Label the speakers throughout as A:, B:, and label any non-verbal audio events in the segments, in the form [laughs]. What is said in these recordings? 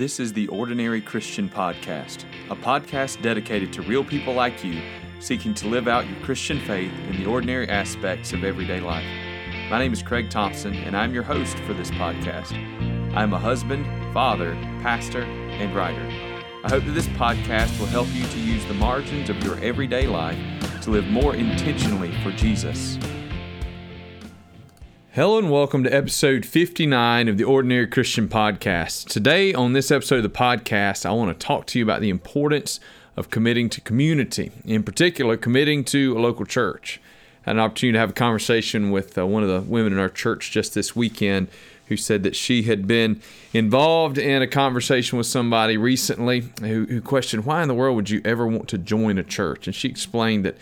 A: This is the Ordinary Christian Podcast, a podcast dedicated to real people like you seeking to live out your Christian faith in the ordinary aspects of everyday life. My name is Craig Thompson, and I'm your host for this podcast. I'm a husband, father, pastor, and writer. I hope that this podcast will help you to use the margins of your everyday life to live more intentionally for Jesus. Hello and welcome to episode 59 of the Ordinary Christian Podcast. Today, on this episode of the podcast, I want to talk to you about the importance of committing to community, in particular, committing to a local church. I had an opportunity to have a conversation with uh, one of the women in our church just this weekend who said that she had been involved in a conversation with somebody recently who, who questioned, Why in the world would you ever want to join a church? And she explained that,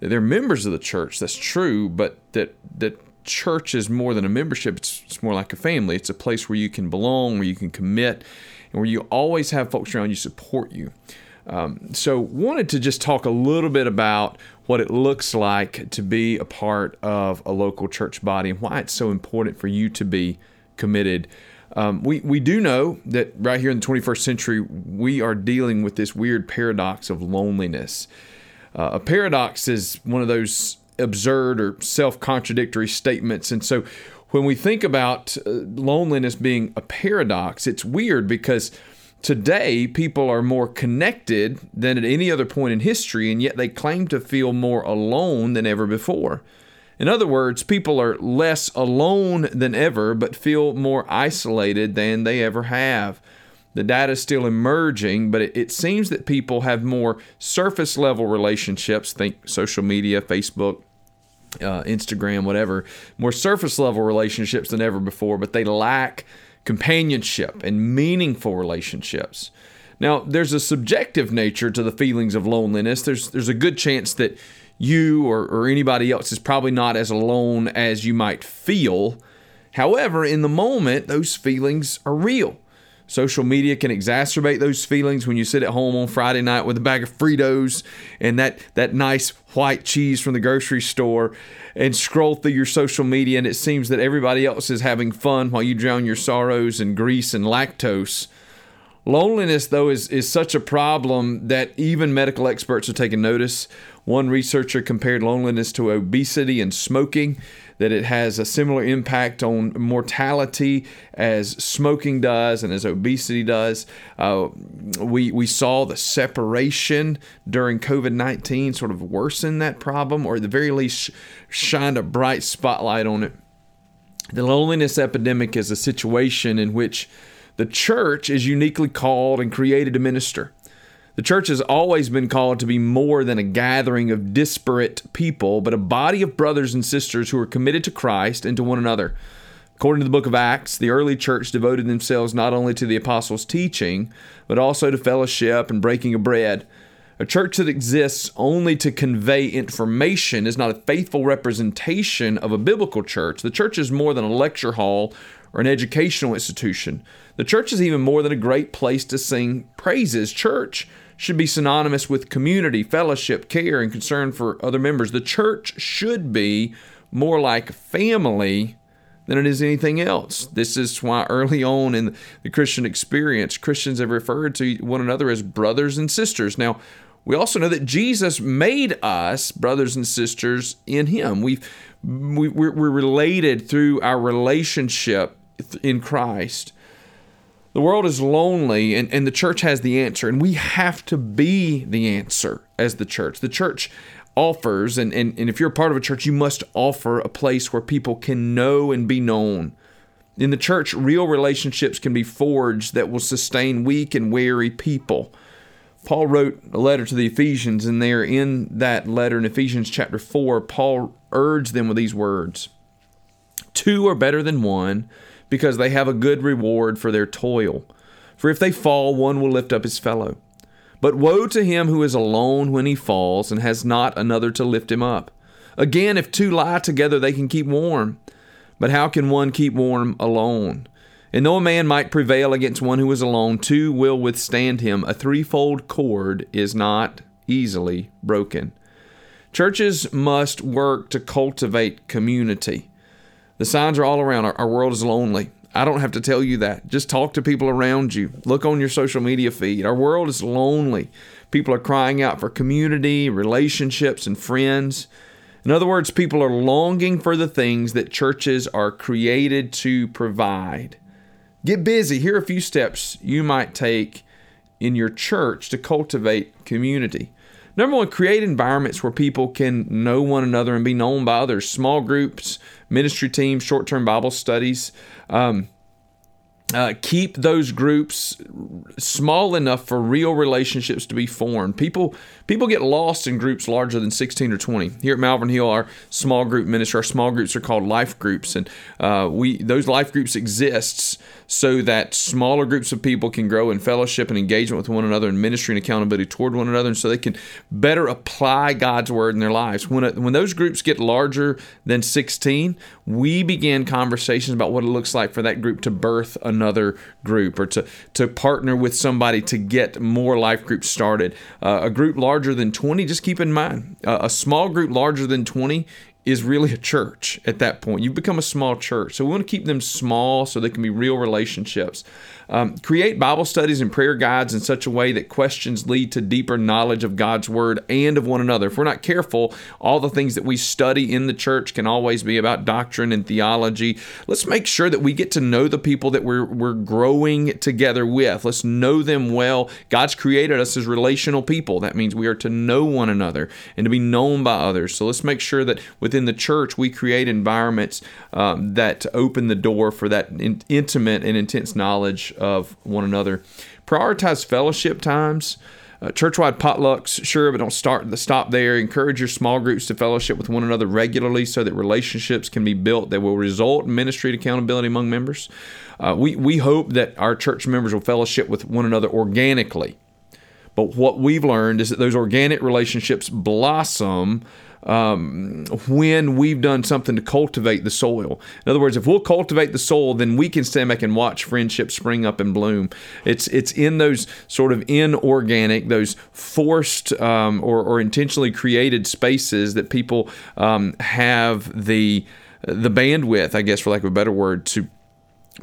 A: they're members of the church, that's true, but that, that church is more than a membership, it's, it's more like a family. It's a place where you can belong, where you can commit, and where you always have folks around you support you. Um, so, wanted to just talk a little bit about what it looks like to be a part of a local church body and why it's so important for you to be committed. Um, we, we do know that right here in the 21st century, we are dealing with this weird paradox of loneliness. Uh, a paradox is one of those absurd or self contradictory statements. And so when we think about uh, loneliness being a paradox, it's weird because today people are more connected than at any other point in history, and yet they claim to feel more alone than ever before. In other words, people are less alone than ever, but feel more isolated than they ever have. The data is still emerging, but it, it, seems that people have more surface level relationships, think social media, Facebook, uh, Instagram, whatever, more surface level relationships than ever before, but they lack companionship and meaningful relationships. Now, there's a subjective nature to the feelings of loneliness. There's there's a good chance that you or, or anybody else is probably not as alone as you might feel. However, in the moment, those feelings are real. Social media can exacerbate those feelings when you sit at home on Friday night with a bag of Fritos and that, that nice white cheese from the grocery store and scroll through your social media and it seems that everybody else is having fun while you drown your sorrows in grease and lactose. Loneliness, though, is, is such a problem that even medical experts are taking notice. One researcher compared loneliness to obesity and smoking that it has a similar impact on mortality as smoking does and as obesity does. Uh, we, we saw the separation during COVID 19 sort of worsen that problem, or at the very least, shined a bright spotlight on it. The loneliness epidemic is a situation in which the church is uniquely called and created to minister. The church has always been called to be more than a gathering of disparate people, but a body of brothers and sisters who are committed to Christ and to one another. According to the book of Acts, the early church devoted themselves not only to the apostles' teaching, but also to fellowship and breaking of bread. A church that exists only to convey information is not a faithful representation of a biblical church. The church is more than a lecture hall or an educational institution. The church is even more than a great place to sing praises. Church should be synonymous with community, fellowship, care, and concern for other members. The church should be more like family than it is anything else. This is why early on in the Christian experience, Christians have referred to one another as brothers and sisters. Now, we also know that Jesus made us brothers and sisters in Him. We've, we, we're, we're related through our relationship in Christ. The world is lonely, and, and the church has the answer, and we have to be the answer as the church. The church offers, and, and, and if you're a part of a church, you must offer a place where people can know and be known. In the church, real relationships can be forged that will sustain weak and weary people. Paul wrote a letter to the Ephesians, and there in that letter in Ephesians chapter 4, Paul urged them with these words Two are better than one because they have a good reward for their toil. For if they fall, one will lift up his fellow. But woe to him who is alone when he falls and has not another to lift him up. Again, if two lie together, they can keep warm. But how can one keep warm alone? And though a man might prevail against one who is alone, two will withstand him. A threefold cord is not easily broken. Churches must work to cultivate community. The signs are all around. Our, our world is lonely. I don't have to tell you that. Just talk to people around you. Look on your social media feed. Our world is lonely. People are crying out for community, relationships, and friends. In other words, people are longing for the things that churches are created to provide. Get busy. Here are a few steps you might take in your church to cultivate community. Number one, create environments where people can know one another and be known by others. Small groups, ministry teams, short term Bible studies. Um, uh, keep those groups small enough for real relationships to be formed. People people get lost in groups larger than 16 or 20. Here at Malvern Hill, our small group ministry, our small groups are called life groups, and uh, we those life groups exists so that smaller groups of people can grow in fellowship and engagement with one another and ministry and accountability toward one another, and so they can better apply God's word in their lives. When, when those groups get larger than 16, we begin conversations about what it looks like for that group to birth another group or to, to partner with somebody to get more life groups started. Uh, a group larger than 20, just keep in mind, uh, a small group larger than 20 is really a church at that point. You've become a small church. So we want to keep them small so they can be real relationships. Um, create Bible studies and prayer guides in such a way that questions lead to deeper knowledge of God's Word and of one another. If we're not careful, all the things that we study in the church can always be about doctrine and theology. Let's make sure that we get to know the people that we're, we're growing together with. Let's know them well. God's created us as relational people. That means we are to know one another and to be known by others. So let's make sure that within the church we create environments um, that open the door for that in- intimate and intense knowledge of one another. Prioritize fellowship times. Uh, churchwide potlucks, sure, but don't start the stop there. Encourage your small groups to fellowship with one another regularly, so that relationships can be built that will result in ministry and accountability among members. Uh, we we hope that our church members will fellowship with one another organically. But what we've learned is that those organic relationships blossom um, when we've done something to cultivate the soil. In other words, if we'll cultivate the soil, then we can stand back and watch friendship spring up and bloom. It's it's in those sort of inorganic, those forced um, or, or intentionally created spaces that people um, have the the bandwidth, I guess, for lack of a better word, to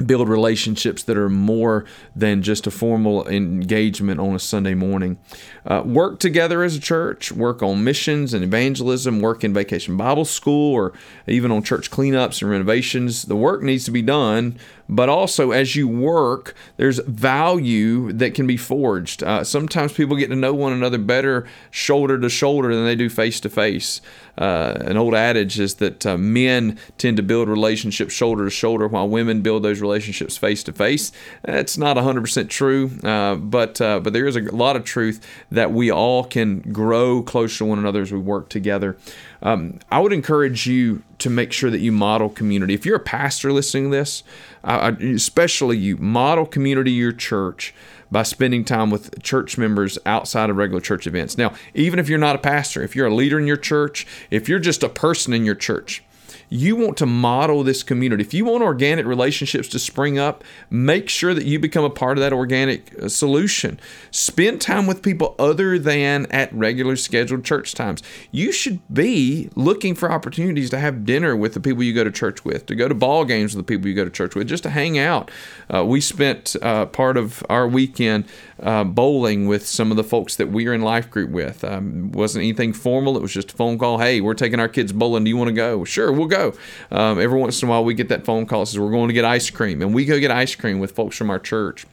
A: build relationships that are more than just a formal engagement on a Sunday morning. Uh, work together as a church, work on missions and evangelism, work in vacation Bible school, or even on church cleanups and renovations. The work needs to be done, but also as you work, there's value that can be forged. Uh, sometimes people get to know one another better shoulder to shoulder than they do face to face. An old adage is that uh, men tend to build relationships shoulder to shoulder while women build those relationships face to face. That's not 100% true, uh, but uh, but there is a lot of truth that we all can grow closer to one another as we work together. Um, I would encourage you to make sure that you model community. If you're a pastor listening to this, uh, especially you, model community your church by spending time with church members outside of regular church events. Now, even if you're not a pastor, if you're a leader in your church, if you're just a person in your church, you want to model this community. If you want organic relationships to spring up, make sure that you become a part of that organic uh, solution. Spend time with people other than at regular scheduled church times. You should be looking for opportunities to have dinner with the people you go to church with, to go to ball games with the people you go to church with, just to hang out. Uh, we spent uh, part of our weekend uh, bowling with some of the folks that we are in life group with. Um, wasn't anything formal. It was just a phone call. Hey, we're taking our kids bowling. Do you want to go? Sure, we'll go. Um, every once in a while, we get that phone call that says we're going to get ice cream, and we go get ice cream with folks from our church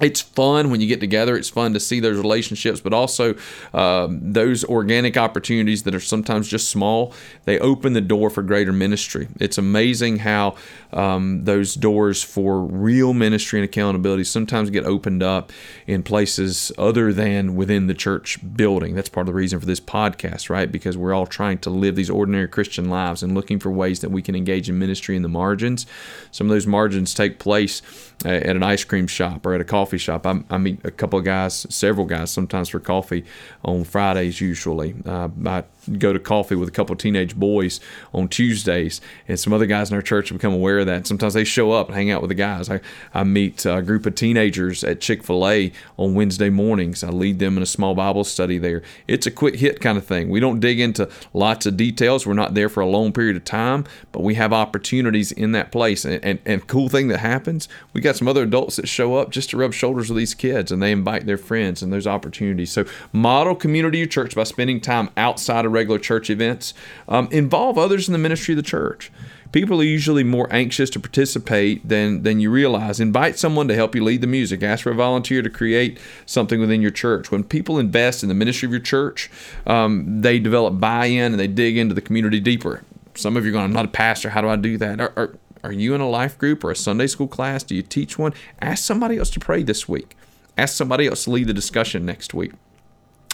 A: it's fun when you get together. It's fun to see those relationships, but also um, those organic opportunities that are sometimes just small. They open the door for greater ministry. It's amazing how um, those doors for real ministry and accountability sometimes get opened up in places other than within the church building. That's part of the reason for this podcast, right? Because we're all trying to live these ordinary Christian lives and looking for ways that we can engage in ministry in the margins. Some of those margins take place uh, at an ice cream shop or at a coffee coffee shop. I, I, meet a couple of guys, several guys, sometimes for coffee on Fridays usually. Uh, I go to coffee with a couple teenage boys on Tuesdays, and some other guys in our church become aware of that. And sometimes they show up and hang out with the guys. I, I meet a group of teenagers at Chick fil A on Wednesday mornings. I lead them in a small Bible study there. It's a quick hit kind of thing. We don't dig into lots of details. We're not there for a long period of time, but we have opportunities in that place. And, and, and cool thing that happens, we got some other adults that show up just to rub shoulders with these kids and they invite their friends and there's opportunities. So model community of church by spending time outside of regular church events. Um, involve others in the ministry of the church. People are usually more anxious to participate than than you realize. Invite someone to help you lead the music. Ask for a volunteer to create something within your church. When people invest in the ministry of your church, um, they develop buy-in and they dig into the community deeper. Some of you are going, I'm not a pastor. How do I do that? Are, are, are you in a life group or a Sunday school class? Do you teach one? Ask somebody else to pray this week. Ask somebody else to lead the discussion next week.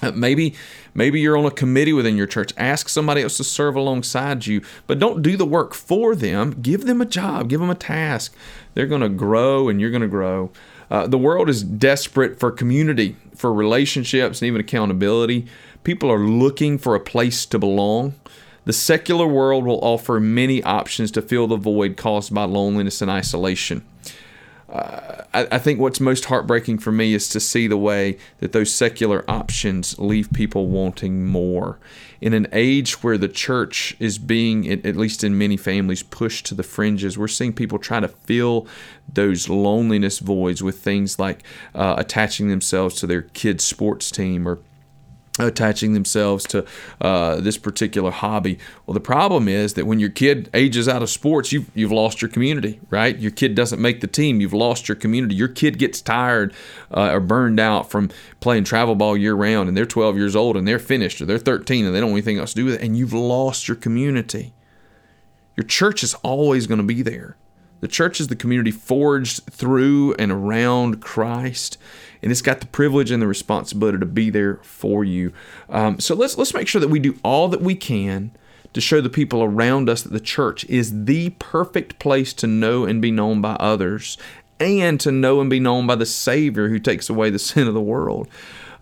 A: [laughs] Maybe maybe you're on a committee within your church. Ask somebody else to serve alongside you, but don't do the work for them. Give them a job, give them a task. They're going to grow and you're going to grow. Uh, the world is desperate for community, for relationships, and even accountability. People are looking for a place to belong. The secular world will offer many options to fill the void caused by loneliness and isolation I, I, think what's most heartbreaking for me is to see the way that those secular options leave people wanting more. In an age where the church is being, at least in many families, pushed to the fringes, we're seeing people try to fill those loneliness voids with things like uh, attaching themselves to their kids' sports team or attaching themselves to uh, this particular hobby. Well, the problem is that when your kid ages out of sports, you've, you've lost your community, right? Your kid doesn't make the team, you've lost your community. Your kid gets tired uh, or burned out from playing travel ball year round, and they're 12 years old and they're finished, or they're 13 and they don't want anything else to do with it, and you've lost your community. Your church is always going to be there. The church is the community forged through and around Christ and it's got the privilege and the responsibility to be there for you. Um, so let's let's make sure that we do all that we can to show the people around us that the church is the perfect place to know and be known by others and to know and be known by the Savior who takes away the [laughs] sin of the world.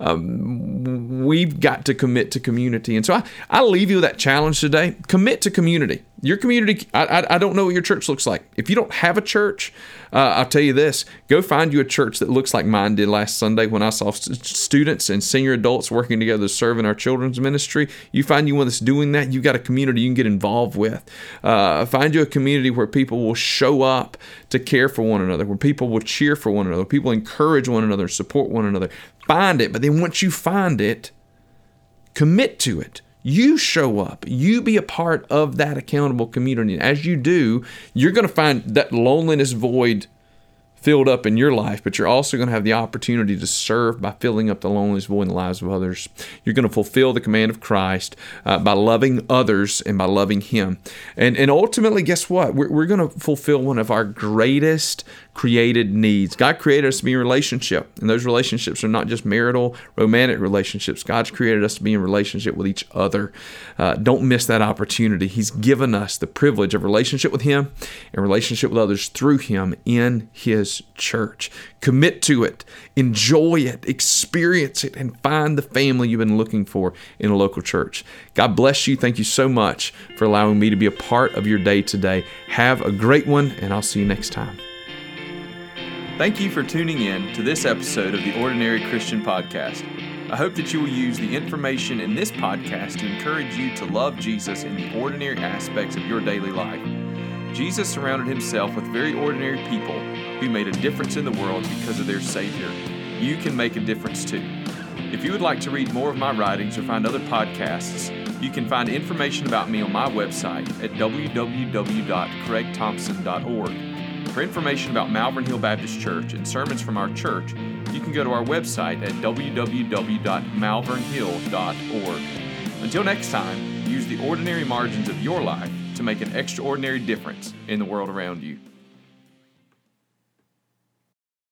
A: Um, we've got to commit to community. And so I, I leave you with that challenge today. Commit to community. Your community, I, I, I don't know what your church looks like. If you don't have a church, uh, I'll tell you this go find you a church that looks like mine did last Sunday when I saw st- students and senior adults working together to serve in our children's ministry. You find you one that's doing that, you've got a community you can get involved with. Uh, find you a community where people will show up to care for one another, where people will cheer for one another, people encourage one another, support one another. Find it, but then once you find it, commit to it. You show up. You be a part of that accountable community. As you do, you're going to find that loneliness void filled up in your life, but you're also going to have the opportunity to serve by filling up the loneliness void in the lives of others. You're going to fulfill the command of Christ uh, by loving others and by loving Him. And, and ultimately, guess what? We're, we're going to fulfill one of our greatest created needs. God created us to be in relationship, and those relationships are not just marital, romantic relationships. God's created us to be in relationship with each other. Uh, don't miss that opportunity. He's given us the privilege of relationship with Him and relationship with others through Him in Church. Commit to it, enjoy it, experience it, and find the family you've been looking for in a local church. God bless you. Thank you so much for allowing me to be a part of your day today. Have a great one, and I'll see you next time. Thank you for tuning in to this episode of the Ordinary Christian Podcast. I hope that you will use the information in this podcast to encourage you to love Jesus in the ordinary aspects of your daily life. Jesus surrounded himself with very ordinary people who made a difference in the world because of their Savior. You can make a difference too. If you would like to read more of my writings or find other podcasts, you can find information about me on my website at www.craigthompson.org. For information about Malvern Hill Baptist Church and sermons from our church, you can go to our website at www.malvernhill.org. Until next time, use the ordinary margins of your life to make an extraordinary difference in the world around you.